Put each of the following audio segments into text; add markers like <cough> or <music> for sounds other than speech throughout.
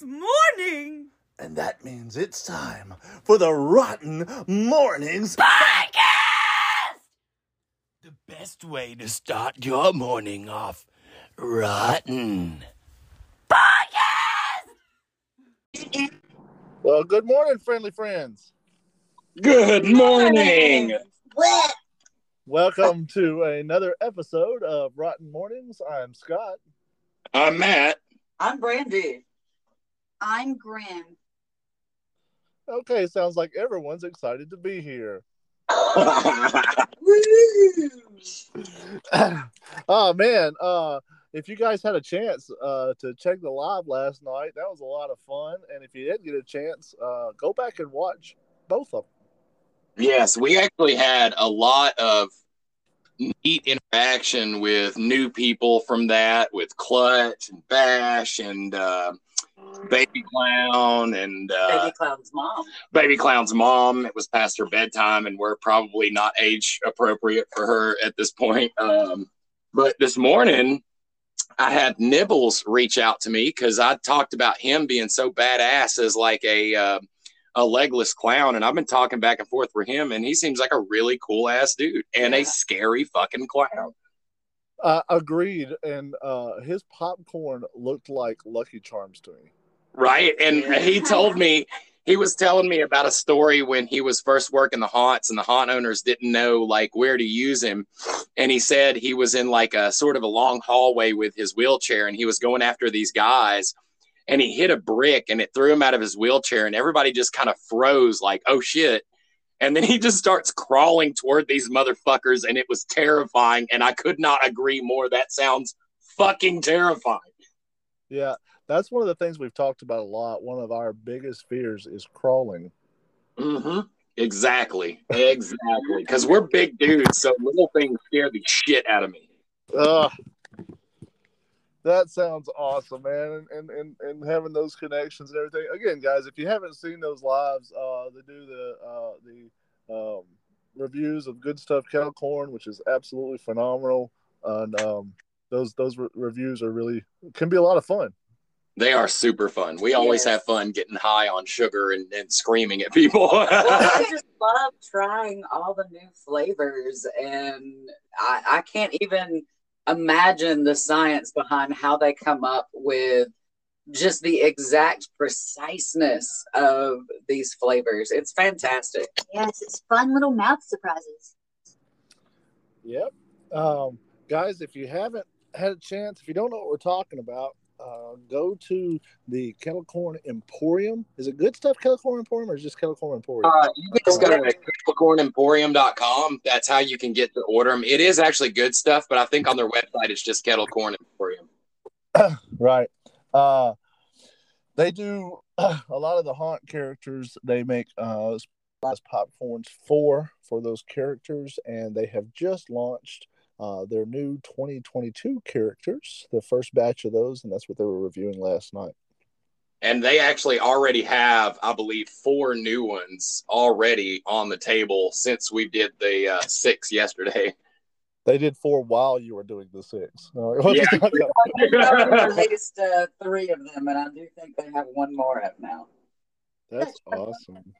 It's morning. And that means it's time for the Rotten Mornings Podcast! The best way to start your morning off rotten. Podcast! Well, good morning, friendly friends. Good morning. What? Welcome to another episode of Rotten Mornings. I'm Scott. I'm Matt. I'm Brandy. I'm Grim. Okay, sounds like everyone's excited to be here. <laughs> oh man, uh if you guys had a chance uh to check the live last night, that was a lot of fun. And if you didn't get a chance, uh go back and watch both of them. Yes, we actually had a lot of neat interaction with new people from that, with Clutch and Bash and uh, Baby Clown and uh, Baby Clown's mom. Baby Clown's mom. It was past her bedtime, and we're probably not age appropriate for her at this point. Um, but this morning, I had Nibbles reach out to me because I talked about him being so badass as like a uh, a legless clown, and I've been talking back and forth with him, and he seems like a really cool ass dude and a scary fucking clown. Uh agreed. And uh his popcorn looked like Lucky Charms to me. Right. And he told me, <laughs> he was telling me about a story when he was first working the haunts and the haunt owners didn't know like where to use him. And he said he was in like a sort of a long hallway with his wheelchair and he was going after these guys and he hit a brick and it threw him out of his wheelchair and everybody just kind of froze like, oh shit. And then he just starts crawling toward these motherfuckers and it was terrifying. And I could not agree more. That sounds fucking terrifying. Yeah, that's one of the things we've talked about a lot. One of our biggest fears is crawling. Mm-hmm. Exactly. Exactly. Because we're big dudes, so little things scare the shit out of me. Ugh. That sounds awesome, man, and, and and and having those connections and everything. Again, guys, if you haven't seen those lives, uh, they do the uh, the um, reviews of Good Stuff Kettle Corn, which is absolutely phenomenal, and um, those those re- reviews are really can be a lot of fun. They are super fun. We always Yes. have fun getting high on sugar and, and screaming at people. Well, <laughs> I just love trying all the new flavors, and I, I can't even imagine the science behind how they come up with just the exact preciseness of these flavors. It's fantastic. Yes, it's fun little mouth surprises. Yep, um, guys, if you haven't had a chance, if you don't know what we're talking about, uh, go to the Kettle Corn Emporium. Is it Good Stuff Kettle Corn Emporium or is it just Kettle Corn Emporium? Uh, you can just go to kettlecornemporium.com. That's how you can get to order them. It is actually good stuff, but I think on their website it's just Kettle Corn Emporium. <coughs> Right. Uh, they do <coughs> a lot of the haunt characters. They make uh, popcorns for for those characters, and they have just launched uh, their new 2022 characters, the first batch of those, and that's what they were reviewing last night. And they actually already have, I believe, four new ones already on the table since we did the uh, six yesterday. <laughs> They did four while you were doing the six. No, it wasn't- <laughs> They've uh, three of them, and I do think they have one more up now. That's awesome.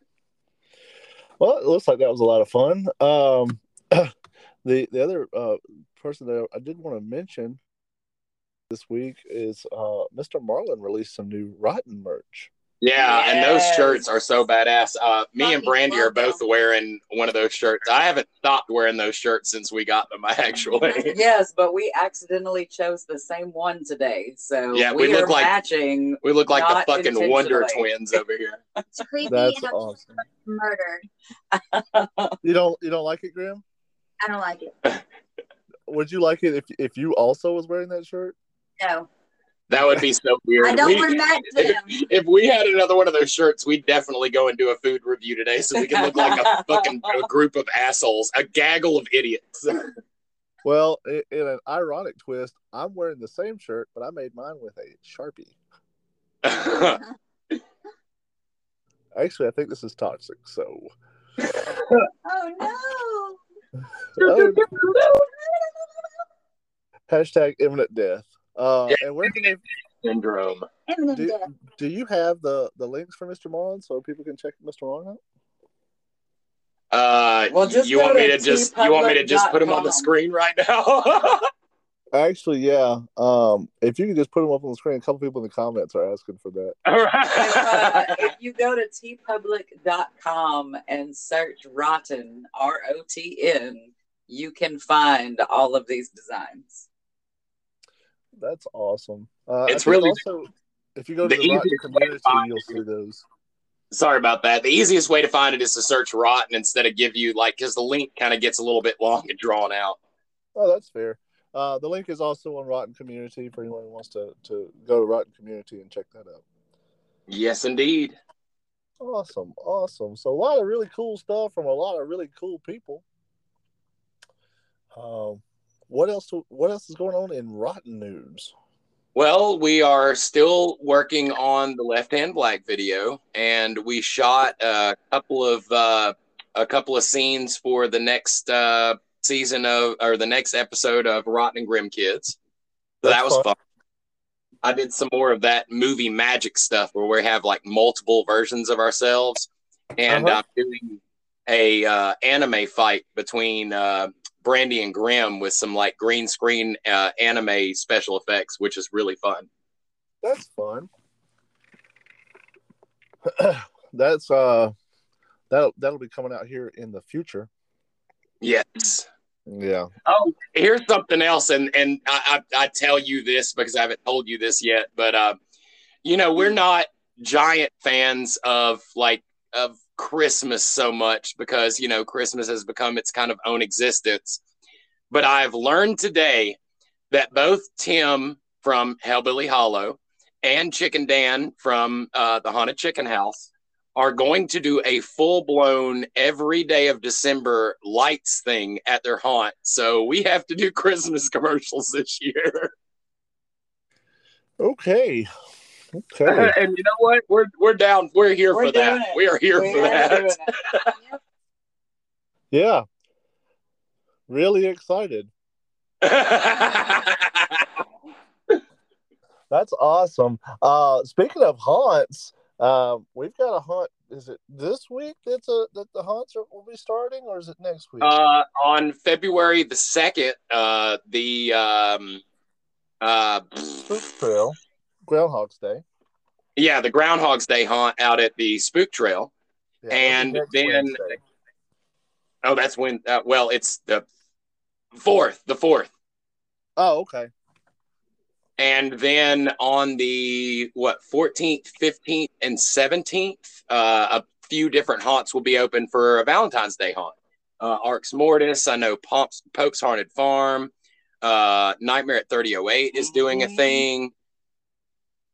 Well, it looks like that was a lot of fun. Um, <clears throat> the the other uh, person that I did want to mention this week is uh, Mr. Marlin released some new Rotten merch. Yeah, and those shirts are so badass. Uh, me and Fucking Brandy are both wearing one of those shirts. I haven't stopped wearing those shirts since we got them, <laughs> actually. Yes, but we accidentally chose the same one today, so Yeah, we, we look are like- matching. We look like the fucking Wonder. Twins over here. It's <laughs> creepy That's and awesome. murdered. <laughs> You don't you don't like it, Graham? I don't like it. <laughs> Would you like it if if you also was wearing that shirt? No. That would be so weird. I don't We- want that Tim. if we had another one of those shirts, we'd definitely go and do a food review today so we can look like a <laughs> fucking a group of assholes, a gaggle of idiots. <laughs> Well, i- in an ironic twist, I'm wearing the same shirt, but I made mine with a sharpie. Actually, I think this is toxic. So, oh no. Oh, hashtag imminent death. Uh, Yeah. and where can they syndrome. Eminem Do, death. do you have the the links for Mr. Mon so people can check Mr. Mon out? Uh, Well, just you want me to to just you want me to just put them on the screen right now? <laughs> Actually, yeah. Um, if you could just put them up on the screen, a couple people in the comments are asking for that. All If, uh, if you go to teepublic.com and search Rotten, R O T N, you can find all of these designs. That's awesome. Uh, It's really- also if you go to the the, Rotten easiest way to community, you'll see those. Sorry about that. The easiest way to find it is to search Rotten instead of give you like because the link kind of gets a little bit long and drawn out. Oh, that's fair. Uh, the link is also on Rotten Community for anyone who wants to, to go to Rotten Community and check that out. Yes, indeed. Awesome, awesome. So a lot of really cool stuff from a lot of really cool people. Um, what else? What else is going on in Rotten news? Well, we are still working on the Left Hand Black video, and we shot a couple of uh, a couple of scenes for the next uh, season of or the next episode of Rotten and Grim Kids. So that was fun. fun. I did some more of that movie magic stuff where we have like multiple versions of ourselves, and Uh-huh. I'm doing a uh, anime fight between uh, Brandy and Grim with some like green screen uh, anime special effects, which is really fun. That's fun. <clears throat> That's uh, that that'll be coming out here in the future. Yes. Yeah. Oh, here's something else, and and I, I I tell you this because I haven't told you this yet, but uh, you know we're not giant fans of like of Christmas so much because you know Christmas has become its kind of own existence. But I've learned today that both Tim from Hellbilly Hollow and Chicken Dan from uh, the Haunted Chicken House are going to do a full blown every day of December lights thing at their haunt. So we have to do <laughs> Christmas commercials this year. Okay. <laughs> Okay. and you know what? We're we're down. We're here We're for that. it. We are here We for that. <laughs> Yeah. Really excited. That's awesome. Uh, speaking of haunts, uh, we've got a haunt. Is it this week that's a that the haunts are, will be starting, or is it next week? uh, on February the second, uh, the um, uh, Spook Trail, Groundhog's Day. yeah, the Groundhog's Day haunt out at the Spook Trail. Yeah, And then- Wednesday. Oh, that's when. Uh, well, it's the fourth. The fourth. Oh, okay. And then on the what 14th 15th and 17th uh, a few different haunts will be open for a valentine's day haunt uh, arx mortis i know Pomps, pope's haunted farm uh, nightmare at 3008 is doing a Mhm. thing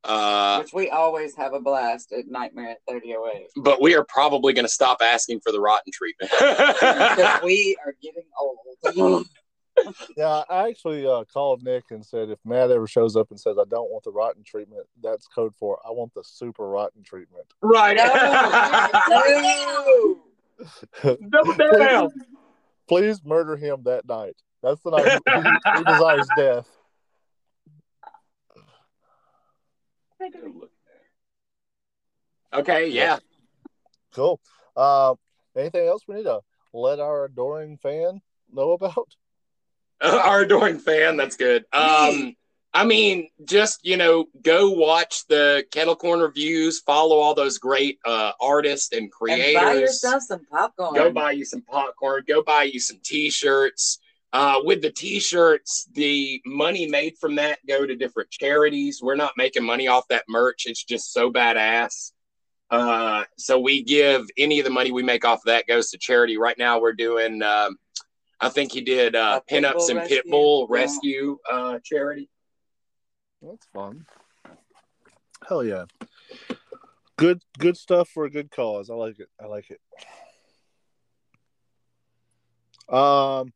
uh, Which we always have a blast at Nightmare at 3008. but we are probably going to stop asking for the rotten treatment <laughs> Because we are getting old. <laughs> Yeah, I actually uh, called Nick and said if Matt ever shows up and says I don't want the rotten treatment, that's code for I want the super rotten treatment. right <laughs> No! double down Please murder him that night. That's the night he, he, he <laughs> desires death. okay yeah Cool. Uh, anything else we need to let our adoring fan know about? <laughs> our adoring fan. That's good. Um, I mean, just you know, go watch the Kettle Corn reviews. Follow all those great uh, artists and And creators. buy yourself some popcorn. Go buy you some popcorn. Go buy you some T-shirts. Uh, with the T-shirts, the money made from that go to different charities. We're not making money off that merch. It's just so badass. Uh, so we give any of the money we make off of that goes to charity. Right now, we're doing. Um, I think he did uh, A pit pinups bull and rescue? pitbull rescue uh, charity. That's fun. Hell yeah. Good good stuff for a good cause. I like it. I like it. Um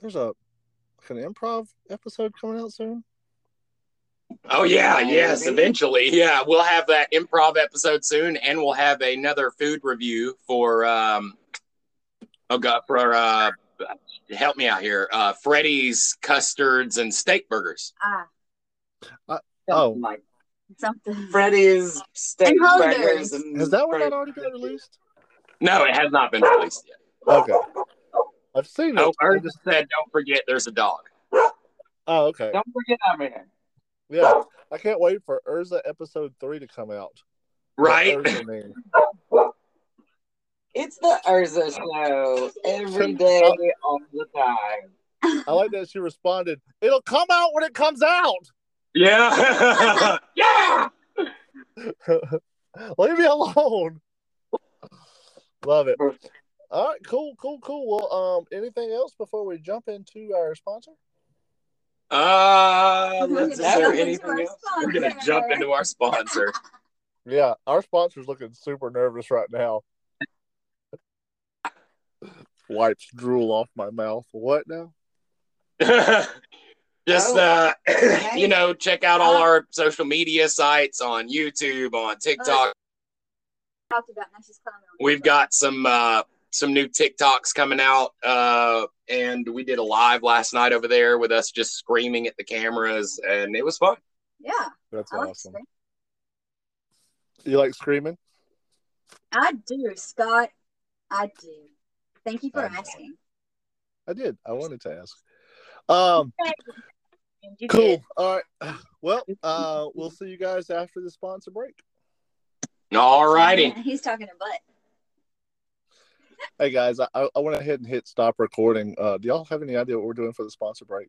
there's a like an improv episode coming out soon. Oh yeah, yes. Eventually, yeah, we'll have that improv episode soon, and we'll have another food review for um. Oh God, for uh, help me out here. Uh, Freddy's custards and steak burgers. Ah, Oh. like Something. Freddy's steak And burgers. And Has that one not already been released? No, it has not been released yet. Okay. I've seen it. Oh, I Ernest just- said, "Don't forget, there's a dog." oh, okay. Don't forget I'm here. Yeah. I can't wait for Urza episode three to come out. Right? <laughs> Urza mean? It's the Urza show every day, all the time. I like that she responded, It'll come out when it comes out. Yeah. yeah. <laughs> Leave me alone. Love it. All right, cool, cool, cool. Well, um, anything else before we jump into our sponsor? Uh, let's, is there anything our else? We're gonna jump into our sponsor. Yeah, our sponsor's looking super nervous right now. Wipes drool off my mouth. What now? <laughs> Just Oh, uh, <clears throat> okay. you know, check out all our social media sites on YouTube, on TikTok. Talked about now she's climbing on We've got some uh some new TikToks coming out. Uh and we did a live last night over there with us just screaming at the cameras and it was fun. Yeah, That's I awesome. to You like screaming? I do, Scott. I do. Thank you for I asking. I did. I wanted to ask. Um, <laughs> cool. did. All right. <sighs> Well, uh, we'll see you guys after the sponsor break. All righty. He's talking to butt. Hey guys, I, I went ahead and hit stop recording. Uh, do y'all have any idea what we're doing for the sponsor break?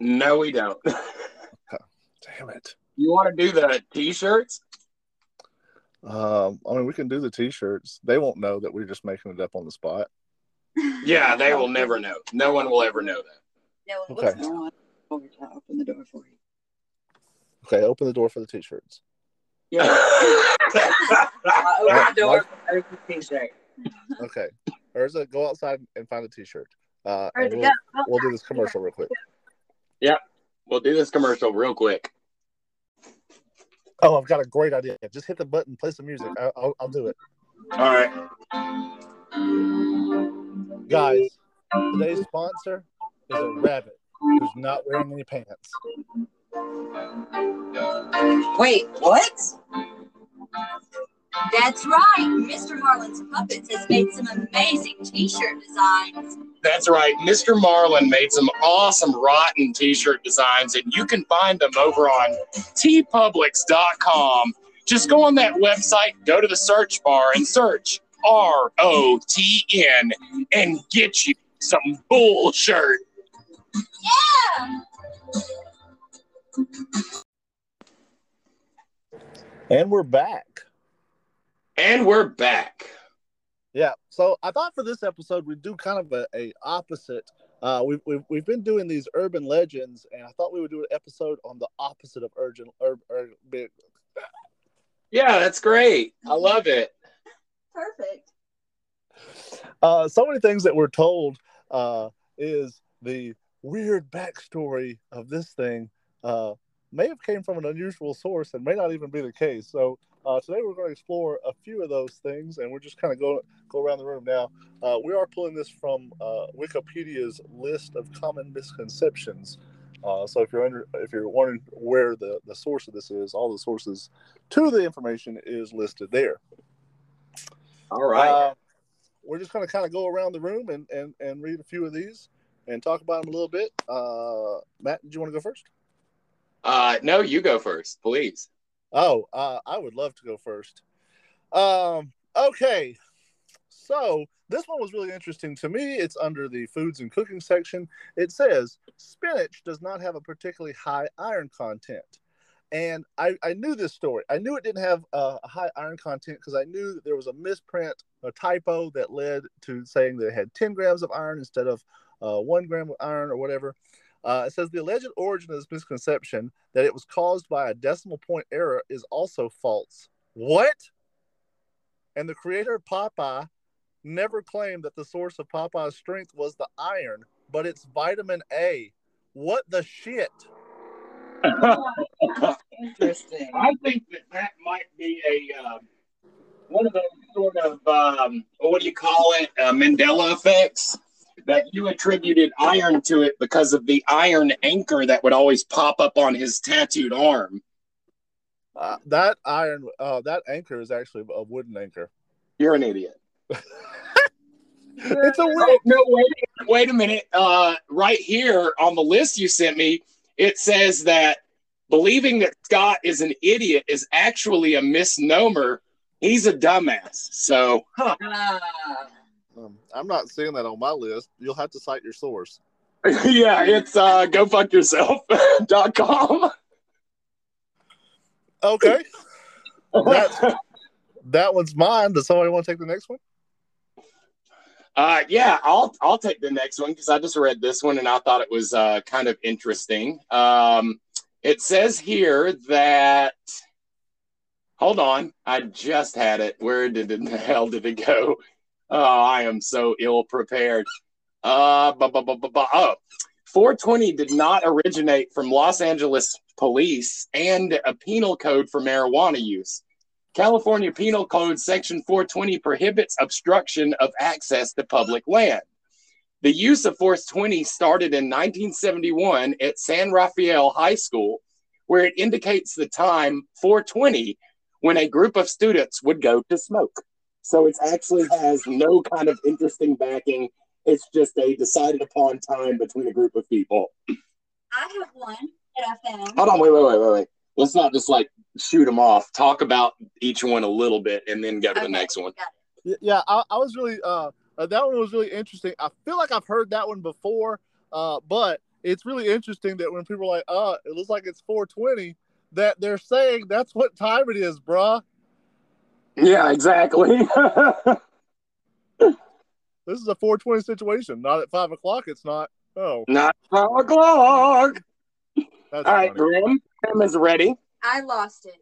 No, we don't. <laughs> Damn it. You want to do the t-shirts? Um, I mean, we can do the t-shirts. They won't know that we're just making it up on the spot. Yeah, they will <laughs> never know. No one will ever know that. No, Okay. okay. No, I'm open the door for you. Okay, open the door for the t-shirts. Yeah. <laughs> I opened the door for the t-shirt. Okay, Urza, go outside and find a t-shirt. Uh, Or the we'll, we'll do this commercial real quick. Yep. We'll do this commercial real quick. Oh, I've got a great idea. Just hit the button, play some music. I, I'll, I'll do it, All right. Guys. Today's sponsor is a rabbit who's not wearing any pants. Wait, what? That's right. Mr. Marlin's Puppets has made some amazing t-shirt designs. That's right. Mr. Marlin made some awesome rotten t-shirt designs, and you can find them over on teepublic.com. Just go on that website, go to the search bar, and search R O T N and get you some bull shirt. Yeah. And we're back. And we're back. Yeah. So I thought for this episode we'd do kind of a, a opposite. Uh, we've, we've we've been doing these urban legends, and I thought we would do an episode on the opposite of urban urban. urban Yeah, that's great. I love it. Perfect. uh, so many things that we're told uh, is the weird backstory of this thing uh, may have came from an unusual source and may not even be the case. So uh, today we're going to explore a few of those things, and we're just kind of go go around the room now. Uh, we are pulling this from uh, Wikipedia's list of common misconceptions. Uh, so if you're under, if you're wondering where the, the source of this is, all the sources to the information is listed there. All right. Uh, we're just going to kind of go around the room and, and, and read a few of these and talk about them a little bit. Uh, Matt, did you want to go first? Uh, no, you go first, please. Oh, uh, I would love to go first. Um, okay. So this one was really interesting to me. It's under the foods and cooking section. It says spinach does not have a particularly high iron content. And I, I knew this story. I knew it didn't have uh, a high iron content because I knew there was a misprint, a typo that led to saying that it had 10 grams of iron instead of uh, one gram of iron or whatever. Uh, it says the alleged origin of this misconception that it was caused by a decimal point error is also false. What? And the creator of Popeye never claimed that the source of Popeye's strength was the iron, but it's vitamin A. What the shit? Interesting. I think that that might be a uh, one of those sort of um, what do you call it? Uh, Mandela effects. That you attributed iron to it because of the iron anchor that would always pop up on his tattooed arm. Uh, that iron, uh, that anchor is actually a wooden anchor. You're an idiot. <laughs> It's a Oh, wooden. no, wait, wait a minute. Uh, right here on the list you sent me, it says that believing that Scott is an idiot is actually a misnomer. He's a dumbass. So, huh. Um, I'm not seeing that on my list. You'll have to cite your source. <laughs> yeah, it's uh, gofuckyourself.com. Okay, <laughs> That's- that one's mine. Does somebody want to take the next one? Uh, yeah, I'll I'll take the next one because I just read this one and I thought it was uh, kind of interesting. Um, it says here that. Hold on, I just had it. Where did it, <laughs> the hell did it go? Oh, I am so ill prepared. Uh, bu- bu- bu- bu- bu- oh, 420 did not originate from Los Angeles police and a penal code for marijuana use. California Penal Code Section 420 prohibits obstruction of access to public land. The use of 420 started in 1971 at San Rafael High School, where it indicates the time 420 when a group of students would go to smoke. So it actually has no kind of interesting backing. It's just a decided upon time between a group of people. I have one that I found. Hold on, wait, wait, wait, wait, wait. Let's not just like shoot them off. Talk about each one a little bit and then go to the next one. got Yeah, I, I was really uh, uh, that one was really interesting. I feel like I've heard that one before, uh, but it's really interesting that when people are like, "Uh, it looks like it's 420," that they're saying that's what time it is, bruh. Yeah, exactly. <laughs> This is a 420 situation. Not at five o'clock. It's not. Oh, Not five o'clock. that's All right, funny. Grim. Grim is ready. I lost it.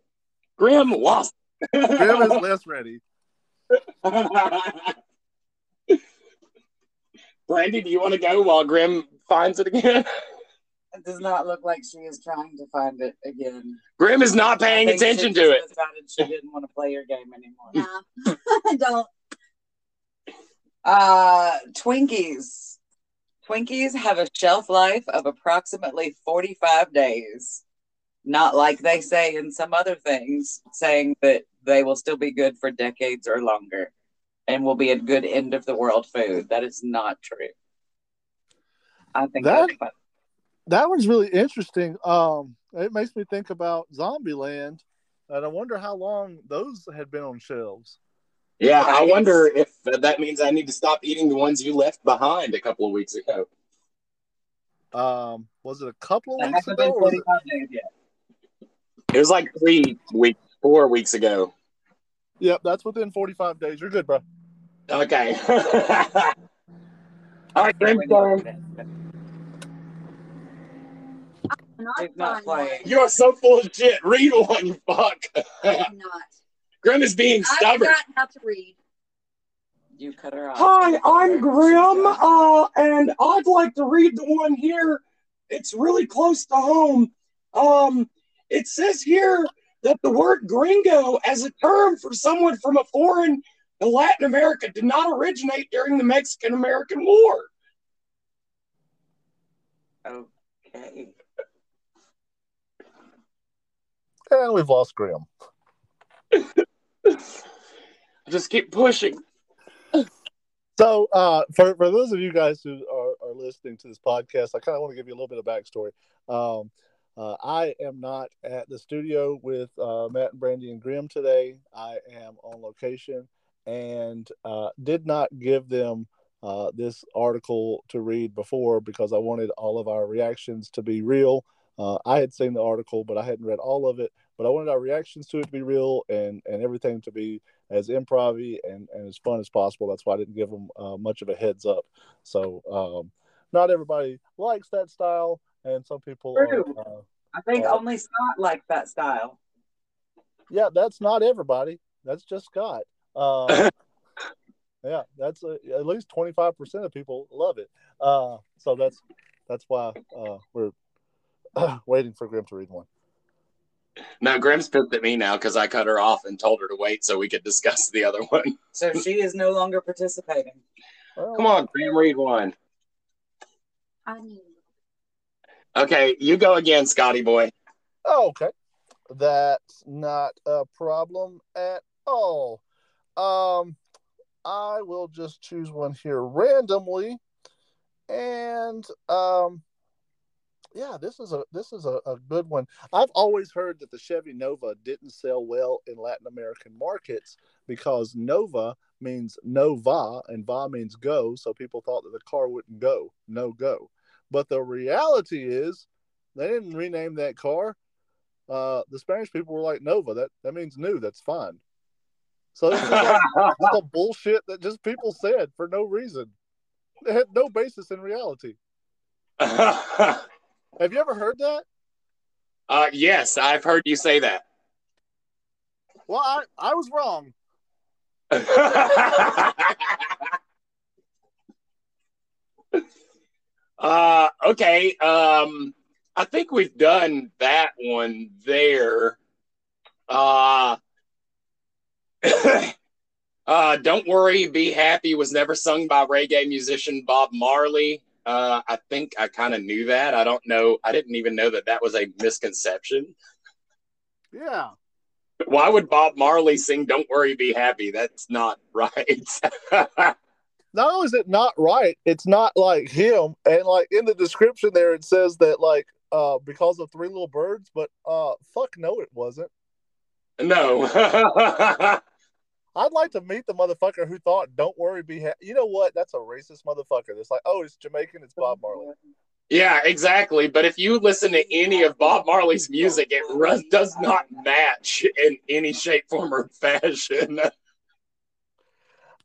Grim lost. Grim is less ready. <laughs> Brandy, do you want to go while Grim finds it again? it does not look like she is trying to find it again. Grim is not paying I attention to just it. Decided she didn't want to play your game anymore. Nah, <laughs> I don't. Uh, Twinkies. Twinkies have a shelf life of approximately 45 days. Not like they say in some other things, saying that they will still be good for decades or longer and will be a good end of the world food. That is not true. I think That- that's. That one's really interesting. Um, it makes me think about Zombieland, and I wonder how long those had been on shelves. Yeah, I wonder if that means I need to stop eating the ones you left behind a couple of weeks ago. Um, was it a couple of That weeks ago? or was it- days yet. It was like three weeks, four weeks ago. Yep, that's within 45 days. You're good, bro. Okay. <laughs> All right, Grim's turn. Not Did not finding play. one. You are so full of shit. Read one, you fuck. I'm not. Grim is being I stubborn. forgot how to read. You cut her off. Hi, I'm Grim, uh, and I'd like to read the one here. It's really close to home. Um, it says here that the word gringo as a term for someone from a foreign to Latin America did not originate during the Mexican American War. Okay. And we've lost Graham. <laughs> Just keep pushing. So, uh, for, for those of you guys who are, are listening to this podcast, I kind of want to give you a little bit of backstory. Um, uh, I am not at the studio with uh, Matt and Brandy and Grim today. I am on location and uh, did not give them uh, this article to read before because I wanted all of our reactions to be real. Uh, I had seen the article, but I hadn't read all of it. But I wanted our reactions to it to be real and, and everything to be as improv and, and as fun as possible. That's why I didn't give them uh, much of a heads up. So um, not everybody likes that style, and some people. True. Are, uh, I think Uh, only Scott likes that style. yeah, that's not everybody. That's just Scott. Uh, <coughs> yeah, that's uh at least twenty five percent of people love it. Uh, so that's that's why uh, we're <coughs> waiting for Grim to read one. No, Grim's pissed at me now because I cut her off and told her to wait so we could discuss the other one. <laughs> So she is no longer participating. Well, Come on, Grim, read one. I need. Okay, you go again, Scotty boy. Oh, okay. That's not a problem at all. Um, I will just choose one here randomly, and um, yeah, this is a this is a, a good one. I've always heard that the Chevy Nova didn't sell well in Latin American markets because Nova means Nova and Va means go, so people thought that the car wouldn't go, no go. But the reality is, they didn't rename that car. Uh, the Spanish people were like Nova. That that means new. That's fine. So <laughs> it's just like a bullshit that just people said for no reason. It had no basis in reality. <laughs> Have you ever heard that? uh, yes, I've heard you say that. Well, I, I was wrong. <laughs> uh, okay. Um, I think we've done that one there. Uh, <laughs> uh, Don't Worry, Be Happy was never sung by reggae musician Bob Marley. Uh, I think I kind of knew that. I don't know. I didn't even know that that was a misconception. Yeah. Why would Bob Marley sing Don't Worry, Be Happy? That's not <laughs> right. Not only is it not right, it's not like him. And like in the description there, it says that like uh because of three little birds, but uh fuck no, it wasn't. no. <laughs> I'd like to meet the motherfucker who thought "Don't worry, be happy." You know what? That's a racist motherfucker. That's like, oh, it's Jamaican, it's Bob Marley. Yeah, exactly. But if you listen to any of Bob Marley's music, it does not match in any shape, form, or fashion. <laughs>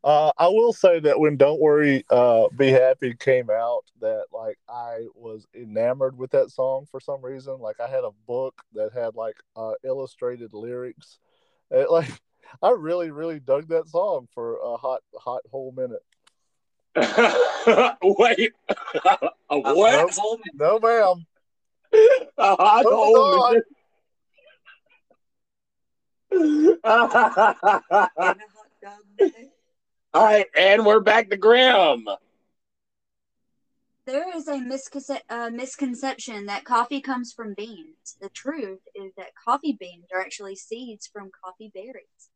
Uh, I will say that when "Don't Worry, uh, Be Happy" came out, that like I was enamored with that song for some reason. Like I had a book that had like uh, illustrated lyrics. It, <laughs> like I really, really dug that song for a hot, hot whole minute. <laughs> Wait, <laughs> a what? No, ma'am. A hot Moving hole on. minute. All right, and we're back to Graham. There is a misconce- uh, misconception that coffee comes from beans. The truth is that coffee beans are actually seeds from coffee berries.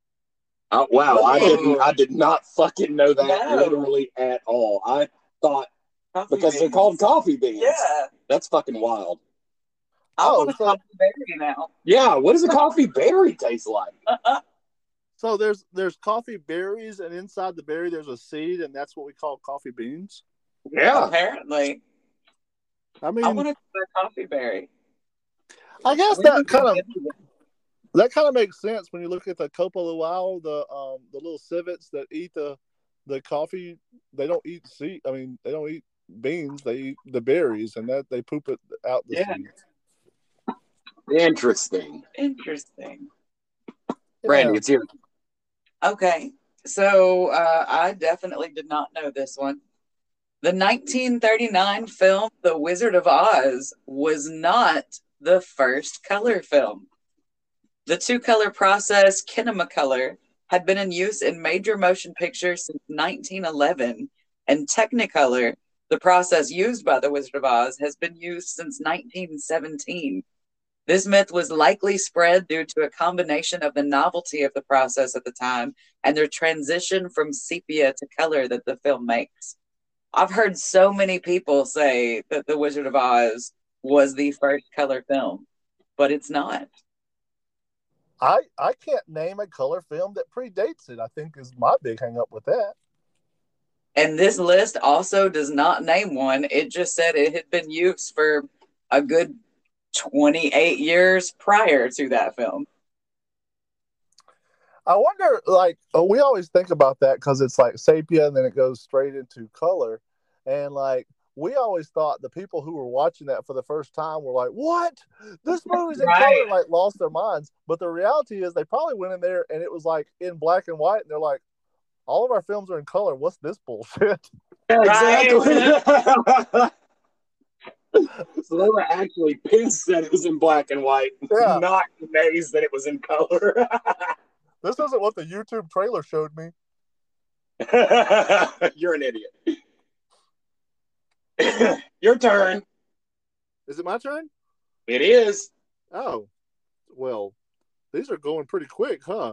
Oh, wow, I didn't. I did not fucking know that No. literally at all. I thought Coffee because they're called coffee beans. Yeah. That's fucking wild. I Oh, want a so- coffee berry now. Yeah, what does a coffee berry taste like? So there's there's coffee berries, and inside the berry there's a seed, and that's what we call coffee beans. Yeah. Apparently. I mean, I I, want to try coffee berry. I guess that kind of that kind of makes sense when you look at the Kopi Luwak, the um the little civets that eat the the coffee. They don't eat seed. I mean, they don't eat beans. They eat the berries, and that they poop it out the Yeah. seeds. Interesting. Interesting. Brandy, it's you. Okay. So uh, I definitely did not know this one. The 1939 film The Wizard of Oz was not the first color film. The two color process, Kinemacolor, had been in use in major motion pictures since 1911, and Technicolor, the process used by The Wizard of Oz, has been used since 1917. This myth was likely spread due to a combination of the novelty of the process at the time and their transition from sepia to color that the film makes. I've heard so many people say that The Wizard of Oz was the first color film, but it's not. I I can't name a color film that predates it. I think is my big hang up with that. And this list also does not name one. It just said it had been used for a good 28 years prior to that film. I wonder, like, uh, we always think about that because it's like sepia and then it goes straight into color. And like, we always thought the people who were watching that for the first time were like, what? This movie's in <laughs> Right. color, like, lost their minds. But the reality is, they probably went in there and it was like in black and white. And they're like, all of our films are in color. What's this bullshit? <laughs> Exactly. <laughs> <laughs> so they were actually pissed that it was in black and white, Yeah. not amazed that it was in color. <laughs> This isn't what the YouTube trailer showed me. <laughs> You're an idiot. <clears throat> Your turn. Is it my turn? It is. Oh, well, these are going pretty quick, huh?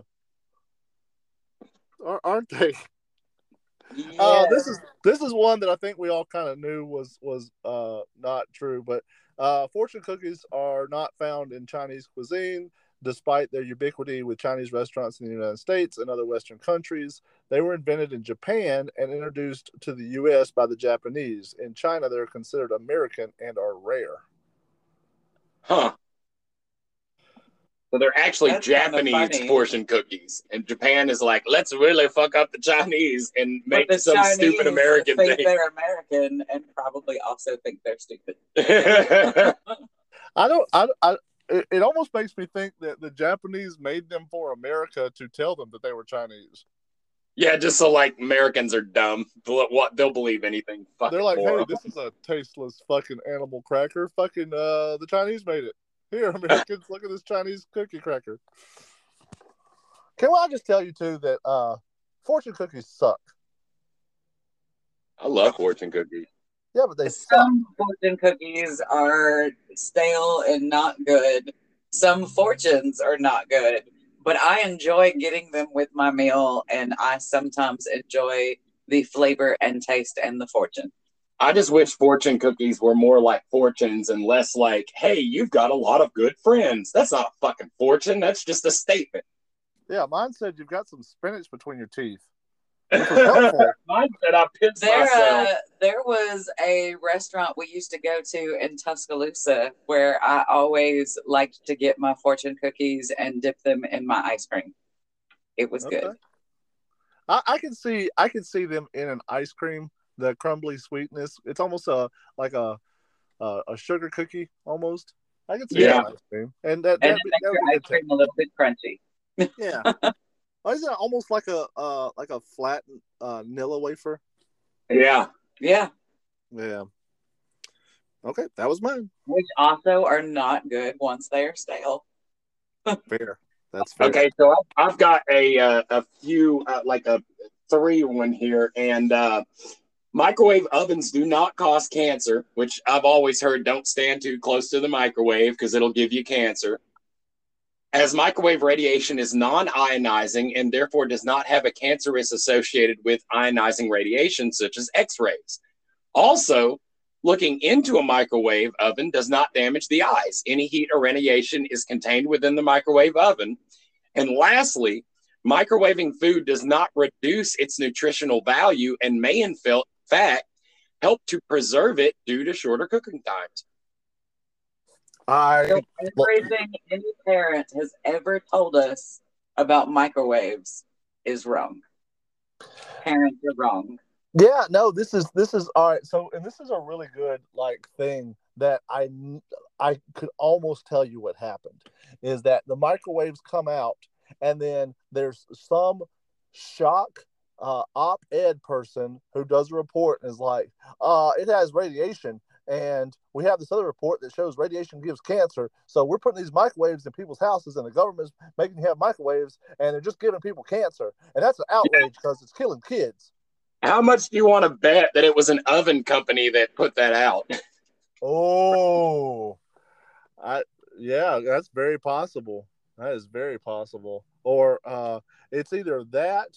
Aren't they? Yeah. Uh, this is this is one that I think we all kind of knew was was uh, not true, but uh, fortune cookies are not found in Chinese cuisine, despite their ubiquity with Chinese restaurants in the United States and other Western countries. They were invented in Japan and introduced to the U.S. by the Japanese. In China, they're considered American and are rare. Huh. So they're actually That's kinda Japanese funny. fortune cookies, and Japan is like, let's really fuck up the Chinese and make some Chinese stupid American think thing. they're American and probably also think they're stupid. <laughs> I don't. I. I it, it almost makes me think that the Japanese made them for America to tell them that they were Chinese. yeah, just so like Americans are dumb. They'll- What they'll believe anything. Fucking They're like, for hey, 'em. this is a tasteless fucking animal cracker. Fucking uh, the Chinese made it. Here, Americans, look at this Chinese cookie cracker. Can I just tell you too that uh, fortune cookies suck? I love fortune cookies. Yeah, but they suck. Some fortune cookies are stale and not good. Some fortunes are not good. But I enjoy getting them with my meal, and I sometimes enjoy the flavor and taste and the fortune. I just wish fortune cookies were more like fortunes and less like, hey, you've got a lot of good friends. That's not a fucking fortune. That's just a statement. Yeah, mine said you've got some spinach between your teeth. Which was <laughs> helpful. Mine said I pissed There, myself. uh, there was a restaurant we used to go to in Tuscaloosa where I always liked to get my fortune cookies and dip them in my ice cream. It was Okay. good. I, I can see I can see them in an ice cream, the crumbly sweetness. It's almost a like a a, a sugar cookie almost. I can see Yeah. ice cream, and that, And it that ice be cream a little bit crunchy. Yeah. <laughs> Oh, isn't it almost like a uh like a flat uh Nilla wafer? Yeah. Yeah, Yeah. Okay, that was mine. which also are not good once they are stale. <laughs> Fair. That's fair. Okay, so I've, I've got a uh, a few uh, like a three one here, and uh, microwave ovens do not cause cancer, which I've always heard. Don't stand too close to the microwave because it'll give you cancer. As microwave radiation is non-ionizing and therefore does not have a cancerous associated with ionizing radiation, such as X-rays. Also, looking into a microwave oven does not damage the eyes. Any heat or radiation is contained within the microwave oven. And lastly, microwaving food does not reduce its nutritional value and may, in fact, help to preserve it due to shorter cooking times. I So everything any parent has ever told us about microwaves is wrong. Parents are wrong. Yeah, no, this is this is all right. So, and this is a really good like thing that I I could almost tell you what happened is that the microwaves come out, and then there's some shock uh, op-ed person who does a report and is like, uh, it has radiation, and we have this other report that shows radiation gives cancer. So we're putting these microwaves in people's houses, and the government's making you have microwaves, and they're just giving people cancer, and that's an outrage because it's killing kids. How much do you want to bet that it was an oven company that put that out? <laughs> Oh, I yeah, that's very possible. That is very possible. Or uh, it's either that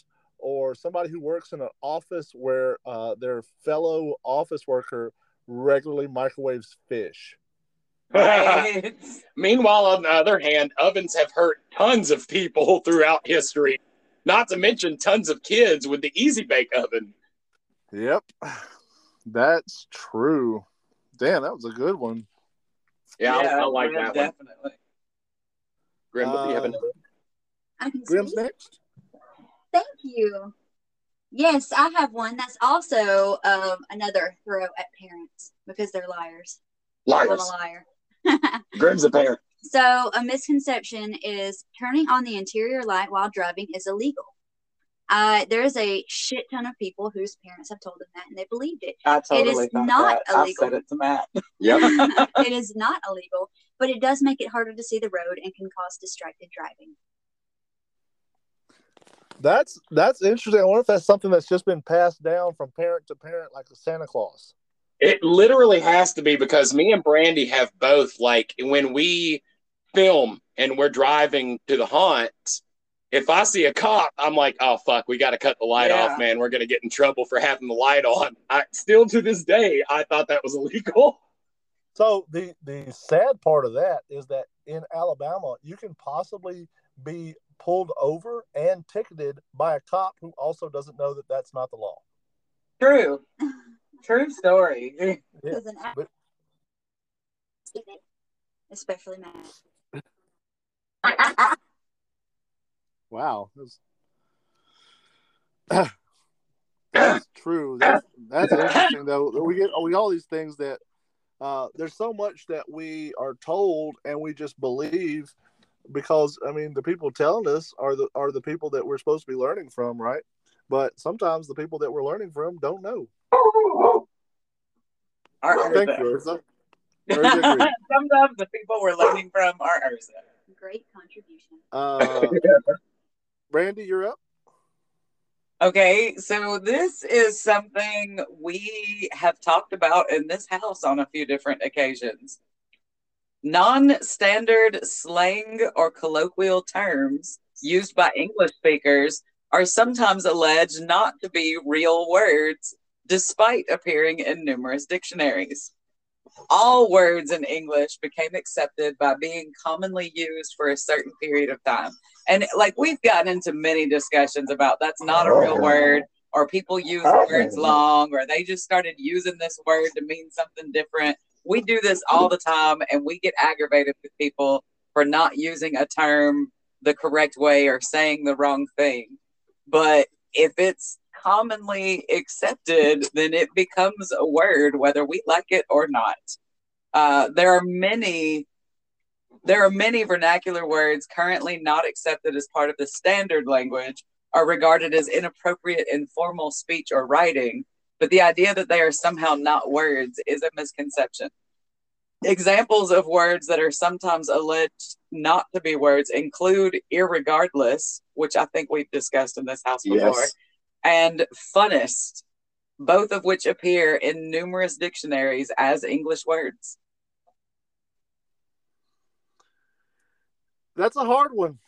or somebody who works in an office where uh, their fellow office worker regularly microwaves fish. Right? <laughs> Meanwhile, on the other hand, ovens have hurt tons of people throughout history, not to mention tons of kids with the Easy Bake Oven. Yep, that's true. Damn, that was a good one. Yeah, I, I like yeah, that one. definitely. Grim, do you have Uh, another? I can Grim's speak. next. Thank you. Yes, I have one that's also um, another throw at parents because they're liars. I'm a liar. <laughs> Grim's a parent. So, a misconception is turning on the interior light while driving is illegal. Uh, there's a shit ton of people whose parents have told them that and they believed it. I totally is thought not that. I illegal. said it to Matt. <laughs> Yep. it is not illegal, but it does make it harder to see the road and can cause distracted driving. That's that's interesting. I wonder if that's something that's just been passed down from parent to parent, like a Santa Claus. It literally has to be because me and Brandy have both like when we film and we're driving to the haunt, if I see a cop, I'm like, oh fuck, we got to cut the light Yeah. off, man. We're gonna get in trouble for having the light on. I still to this day, I thought that was illegal. So the the sad part of that is that in Alabama, you can possibly be pulled over and ticketed by a cop who also doesn't know that that's not the law. True. <laughs> True story. <laughs> Yeah, Because an but- <laughs> especially mad. Wow, that's, <coughs> that's true. That's, that's interesting though. We get we all these things that uh, there's so much that we are told and we just believe because I mean the people telling us are the are the people that we're supposed to be learning from, right? But sometimes the people that we're learning from don't know. Are Thank Urza. you, Urza. Very. <laughs> Sometimes the people we're learning from are Urza. Great contribution. Uh, Randy, you're up. Okay, so this is something we have talked about in this house on a few different occasions. Non standard slang or colloquial terms used by English speakers are sometimes alleged not to be real words, despite appearing in numerous dictionaries. All words in English became accepted by being commonly used for a certain period of time. And like we've gotten into many discussions about that's not a real word, or people use words long, or they just started using this word to mean something different. We do this all the time, and we get aggravated with people for not using a term the correct way or saying the wrong thing. But if it's commonly accepted, then it becomes a word, whether we like it or not. Uh, there are many there are many vernacular words currently not accepted as part of the standard language are regarded as inappropriate in formal speech or writing, but the idea that they are somehow not words is a misconception. Examples of words that are sometimes alleged not to be words include irregardless, which I think we've discussed in this house before, Yes. and funnest, both of which appear in numerous dictionaries as English words. That's a hard one.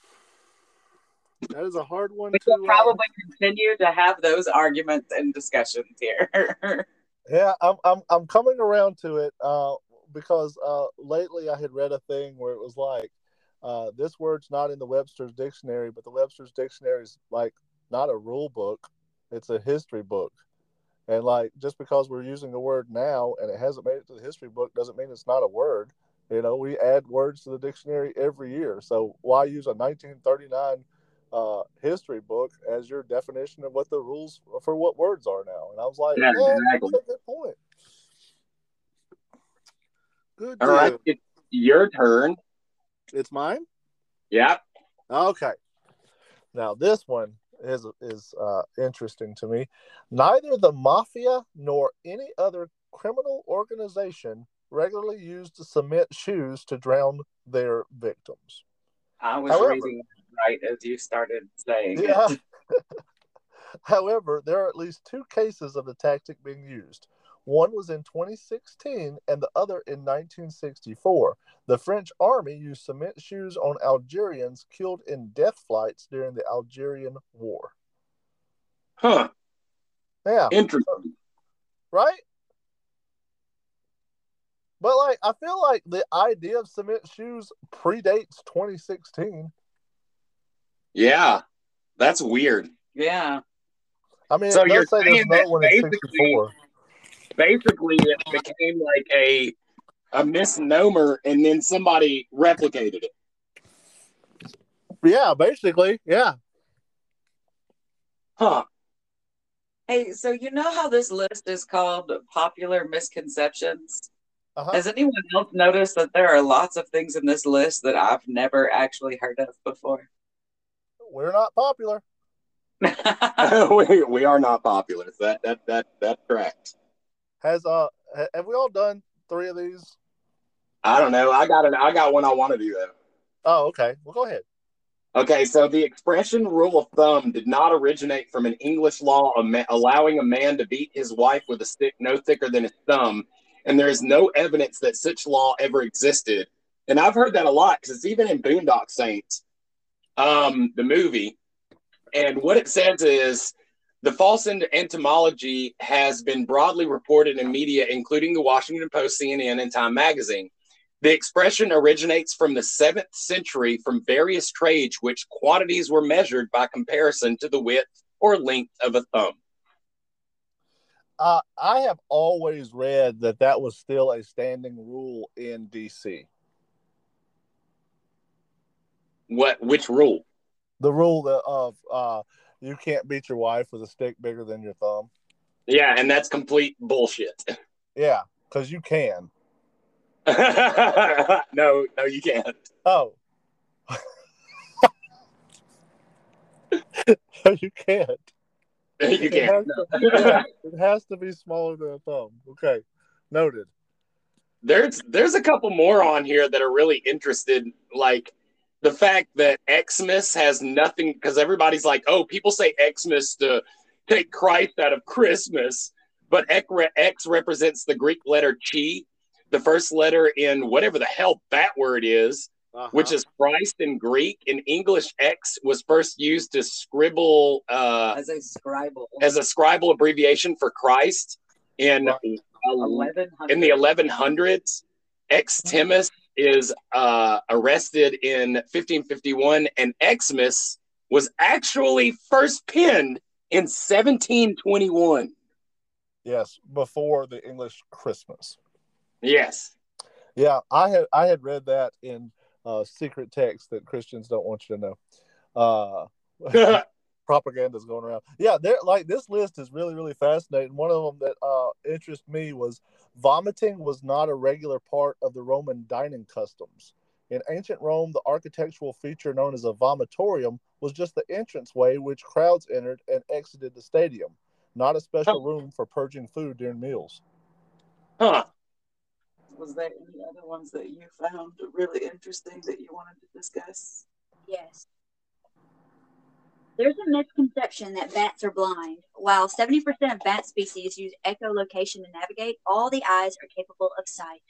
That is a hard one We to will uh, probably continue to have those arguments and discussions here. <laughs> Yeah, I'm I'm I'm coming around to it uh, because uh, lately I had read a thing where it was like, uh, this word's not in the Webster's dictionary, but the Webster's dictionary is like not a rule book; it's a history book. And like just because we're using a word now and it hasn't made it to the history book doesn't mean it's not a word. You know, we add words to the dictionary every year. So why use a 1939 uh, history book as your definition of what the rules for what words are now? And I was like, Yeah, yeah, exactly. that's a good point. Good All right, it's your turn. It's mine. Yeah. Okay. Now this one is is uh, interesting to me. Neither the mafia nor any other criminal organization regularly used cement shoes to drown their victims. I was However- reading right as you started saying. Yeah. <laughs> <laughs> However, there are at least two cases of the tactic being used. One was in 2016 and the other in 1964. The French army used cement shoes on Algerians killed in death flights during the Algerian War. Huh. Yeah, Interesting. right? But like I feel like the idea of cement shoes predates 2016. Yeah. That's weird. Yeah. I mean, So it you're say saying that one basically- Basically, it became like a a misnomer, and then somebody replicated it. Yeah, basically, yeah. Huh. Hey, so you know how this list is called popular misconceptions? Uh-huh. Has anyone else noticed that there are lots of things in this list that I've never actually heard of before? We're not popular. <laughs> we, we are not popular. That that that that's correct. Has uh have we all done three of these? I don't know. I got an I got one I want to do though. Oh, okay. Well, go ahead. Okay, so the expression rule of thumb did not originate from an English law allowing a man to beat his wife with a stick no thicker than his thumb, and there is no evidence that such law ever existed. And I've heard that a lot because it's even in Boondock Saints, um, the movie. And what it says is the false entomology has been broadly reported in media, including the Washington Post, CNN, and Time Magazine. The expression originates from the 7th century from various trades, which quantities were measured by comparison to the width or length of a thumb. Uh, I have always read that that was still a standing rule in DC. What? Which rule? The rule that of uh, you can't beat your wife with a stick bigger than your thumb. Yeah, and that's complete bullshit. Yeah, because you can. <laughs> no, no, you can't. Oh. <laughs> no, you can't. <laughs> You can't. has, to, it has to be smaller than a thumb. Okay, noted. There's there's a couple more on here that are really interested, like the fact that Xmas has nothing because everybody's like, oh, people say Xmas to take Christ out of Christmas, but X, X represents the Greek letter chi, the first letter in whatever the hell that word is, Uh-huh. which is Christ in Greek. In English, X was first used to scribble uh, As a scribal. as a scribal abbreviation for Christ in Right. eleven in the 1100s. Xtemmas is uh, arrested in 1551, and Xmas was actually first penned in 1721. yes, before the English Christmas. Yes. Yeah, I had I had read that in uh, secret text that Christians don't want you to know. Uh, <laughs> propaganda's going around. Yeah, they're like this list is really really fascinating. One of them that uh interests me was vomiting was not a regular part of the Roman dining customs. In ancient Rome, the architectural feature known as a vomitorium was just the entranceway which crowds entered and exited the stadium, not a special room for purging food during meals. Huh. Was there any other ones that you found really interesting that you wanted to discuss? Yes. There's a misconception that bats are blind. While 70% of bat species use echolocation to navigate, all the eyes are capable of sight.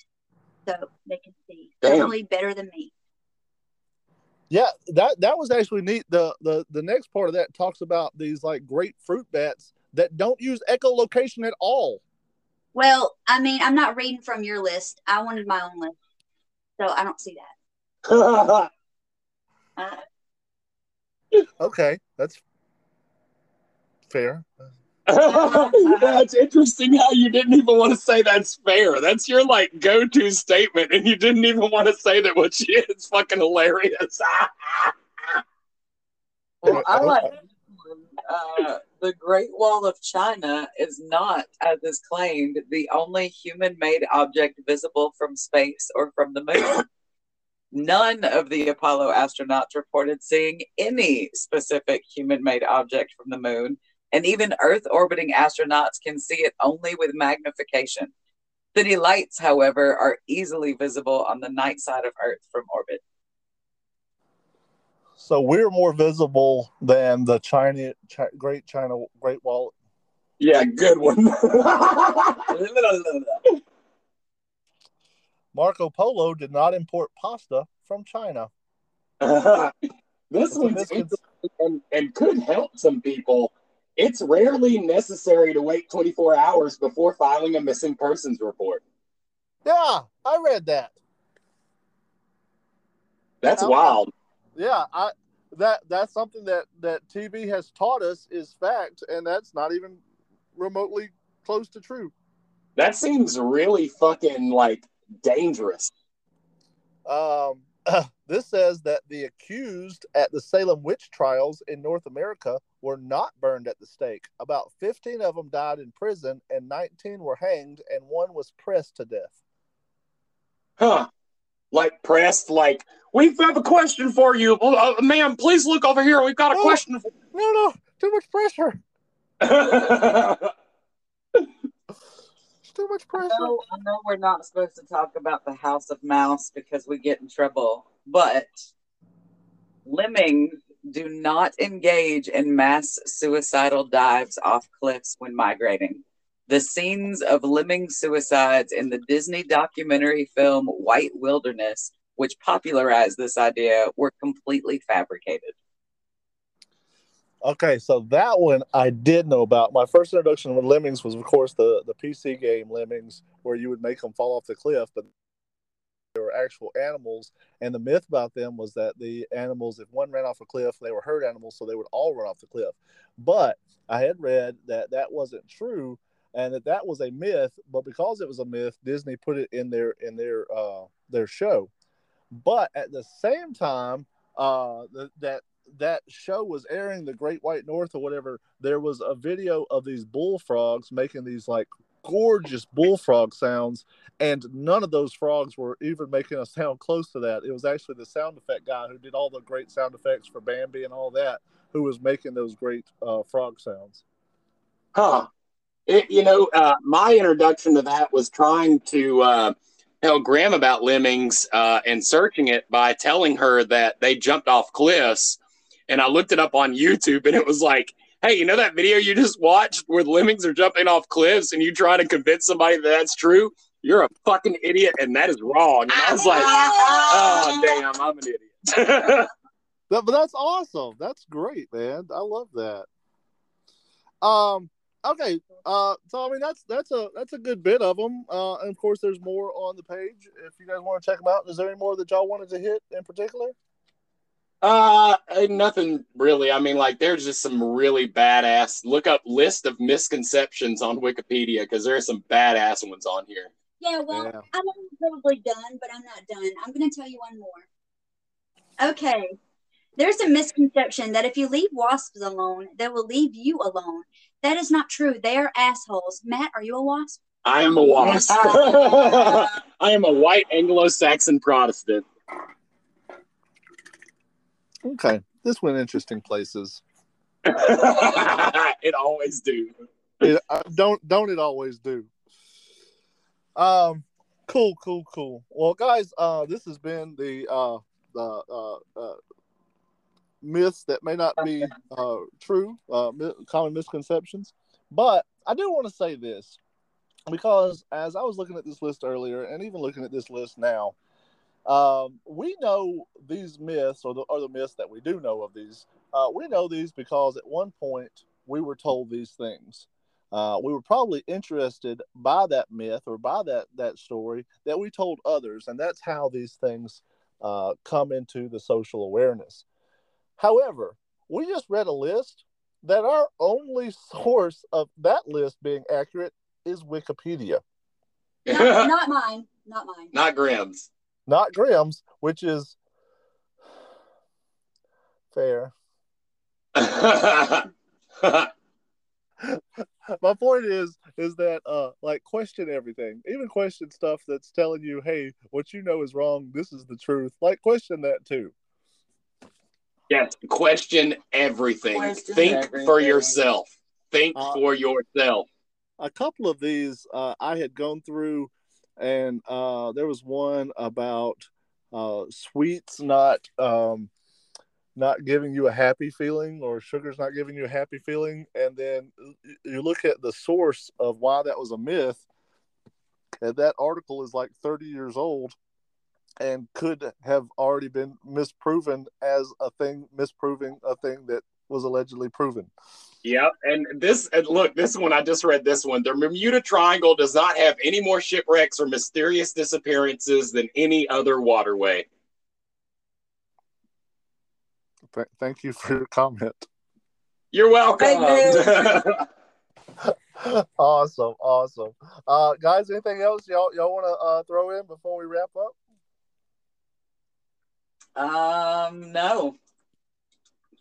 So they can see. Damn. Definitely better than me. Yeah, that that was actually neat. The the the next part of that talks about these like great fruit bats that don't use echolocation at all. Well, I mean, I'm not reading from your list. I wanted my own list. So I don't see that. <laughs> Uh, Okay, that's fair. <laughs> that's interesting how you didn't even want to say that's fair. That's your like go-to statement, and you didn't even want to say that what she is fucking hilarious. <laughs> well, I like uh, the Great Wall of China is not, as is claimed, the only human-made object visible from space or from the moon. None of the Apollo astronauts reported seeing any specific human-made object from the moon, and even Earth-orbiting astronauts can see it only with magnification. City lights, however, are easily visible on the night side of Earth from orbit. So we're more visible than the China Chi- Great China Great Wall. yeah, good one. <laughs> <laughs> Marco Polo did not import pasta from China. <laughs> this one's and, and could help some people. It's rarely necessary to wait 24 hours before filing a missing persons report. Yeah, I read that. That's Oh. wild. Yeah, I that that's something that that TV has taught us is fact, and that's not even remotely close to true. That seems really fucking like dangerous. Um, <clears throat> this says that the accused at the Salem witch trials in North America were not burned at the stake. About 15 of them died in prison, and 19 were hanged, and one was pressed to death. Huh. Like pressed, like, we have a question for you. Uh, ma'am, please look over here. We've got a Oh. question for No, no, too much pressure. <laughs> Too much I pressure. know, I know we're not supposed to talk about the House of Mouse because we get in trouble, but lemmings do not engage in mass suicidal dives off cliffs when migrating. The scenes of lemming suicides in the Disney documentary film White Wilderness which popularized this idea, were completely fabricated. Okay, so that one I did know about. My first introduction with lemmings was, of course, the the PC game Lemmings, where you would make them fall off the cliff, but they were actual animals. And the myth about them was that the animals, if one ran off a cliff, they were herd animals, so they would all run off the cliff. But I had read that that wasn't true, and that that was a myth. But because it was a myth, Disney put it in their in their uh, their show. But at the same time, uh, the, that that show was airing the Great White North or whatever, there was a video of these bullfrogs making these like gorgeous bullfrog sounds, and none of those frogs were even making a sound close to that. It was actually the sound effect guy who did all the great sound effects for Bambi and all that who was making those great uh, frog sounds. Huh. It, you know, uh, my introduction to that was trying to uh, tell Graham about lemmings uh, and searching it by telling her that they jumped off cliffs and I looked it up on YouTube, and it was like, hey, you know that video you just watched where the lemmings are jumping off cliffs, and you try to convince somebody that that's true? You're a fucking idiot, and that is wrong. And I was like, oh damn, I'm an idiot. <laughs> but, but that's awesome. That's great, man. I love that. Um. Okay. Uh. So I mean, that's that's a that's a good bit of them. Uh. And of course, there's more on the page if you guys want to check them out. Is there any more that y'all wanted to hit in particular? Uh, nothing really. I mean, like, there's just some really badass. Look up list of misconceptions on Wikipedia because there are some badass ones on here. Yeah, well, yeah. I'm probably done, but I'm not done. I'm going to tell you one more. Okay. There's a misconception that if you leave wasps alone, they will leave you alone. That is not true. They are assholes. Matt, are you a wasp? I am a wasp. <laughs> I am a white Anglo Saxon Protestant. Okay, this went interesting places. <laughs> it always do. It, uh, don't don't it always do? Um, cool, cool, cool. Well, guys, uh, this has been the uh the uh, uh myths that may not be uh true, uh, common misconceptions. But I do want to say this because as I was looking at this list earlier, and even looking at this list now, um, we know these myths, or the, or the myths that we do know of these, uh, we know these because at one point we were told these things. Uh, we were probably interested by that myth or by that that story that we told others, and that's how these things uh, come into the social awareness. However, we just read a list that our only <laughs> source of that list being accurate is Wikipedia. <laughs> Not, not mine. Not mine. Not Graham's not Grim's, which is fair. <laughs> My point is is that uh like question everything. Even question stuff that's telling you, hey, what you know is wrong, this is the truth. Like question that too. Yes, question everything. Question Think everything. for yourself. Think uh, for yourself. A couple of these uh, I had gone through and uh, there was one about uh, sweets not um, not giving you a happy feeling or sugar's not giving you a happy feeling. And then you look at the source of why that was a myth. And that article is like 30 years old and could have already been misproven as a thing misproving a thing that was allegedly proven Yep, and this and look, this one I just read this one. The Bermuda Triangle does not have any more shipwrecks or mysterious disappearances than any other waterway. Th- thank you for your comment. You're welcome. <laughs> awesome, awesome. Uh, guys, anything else y'all y'all want to uh, throw in before we wrap up? Um, no.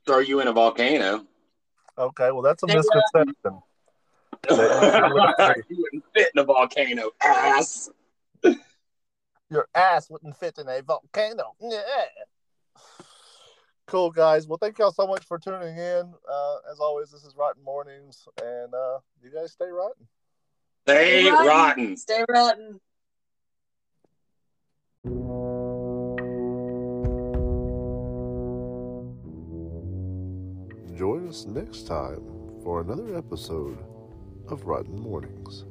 Throw you in a volcano. Okay, well that's a misconception. <laughs> you wouldn't fit in a volcano, ass. Your ass wouldn't fit in a volcano. Yeah. Cool, guys. Well, thank y'all so much for tuning in. Uh, as always, this is Rotten Mornings, and uh, you guys stay rotten. Stay, stay rotten. rotten. Stay rotten. Join us next time for another episode of Rotten Mornings.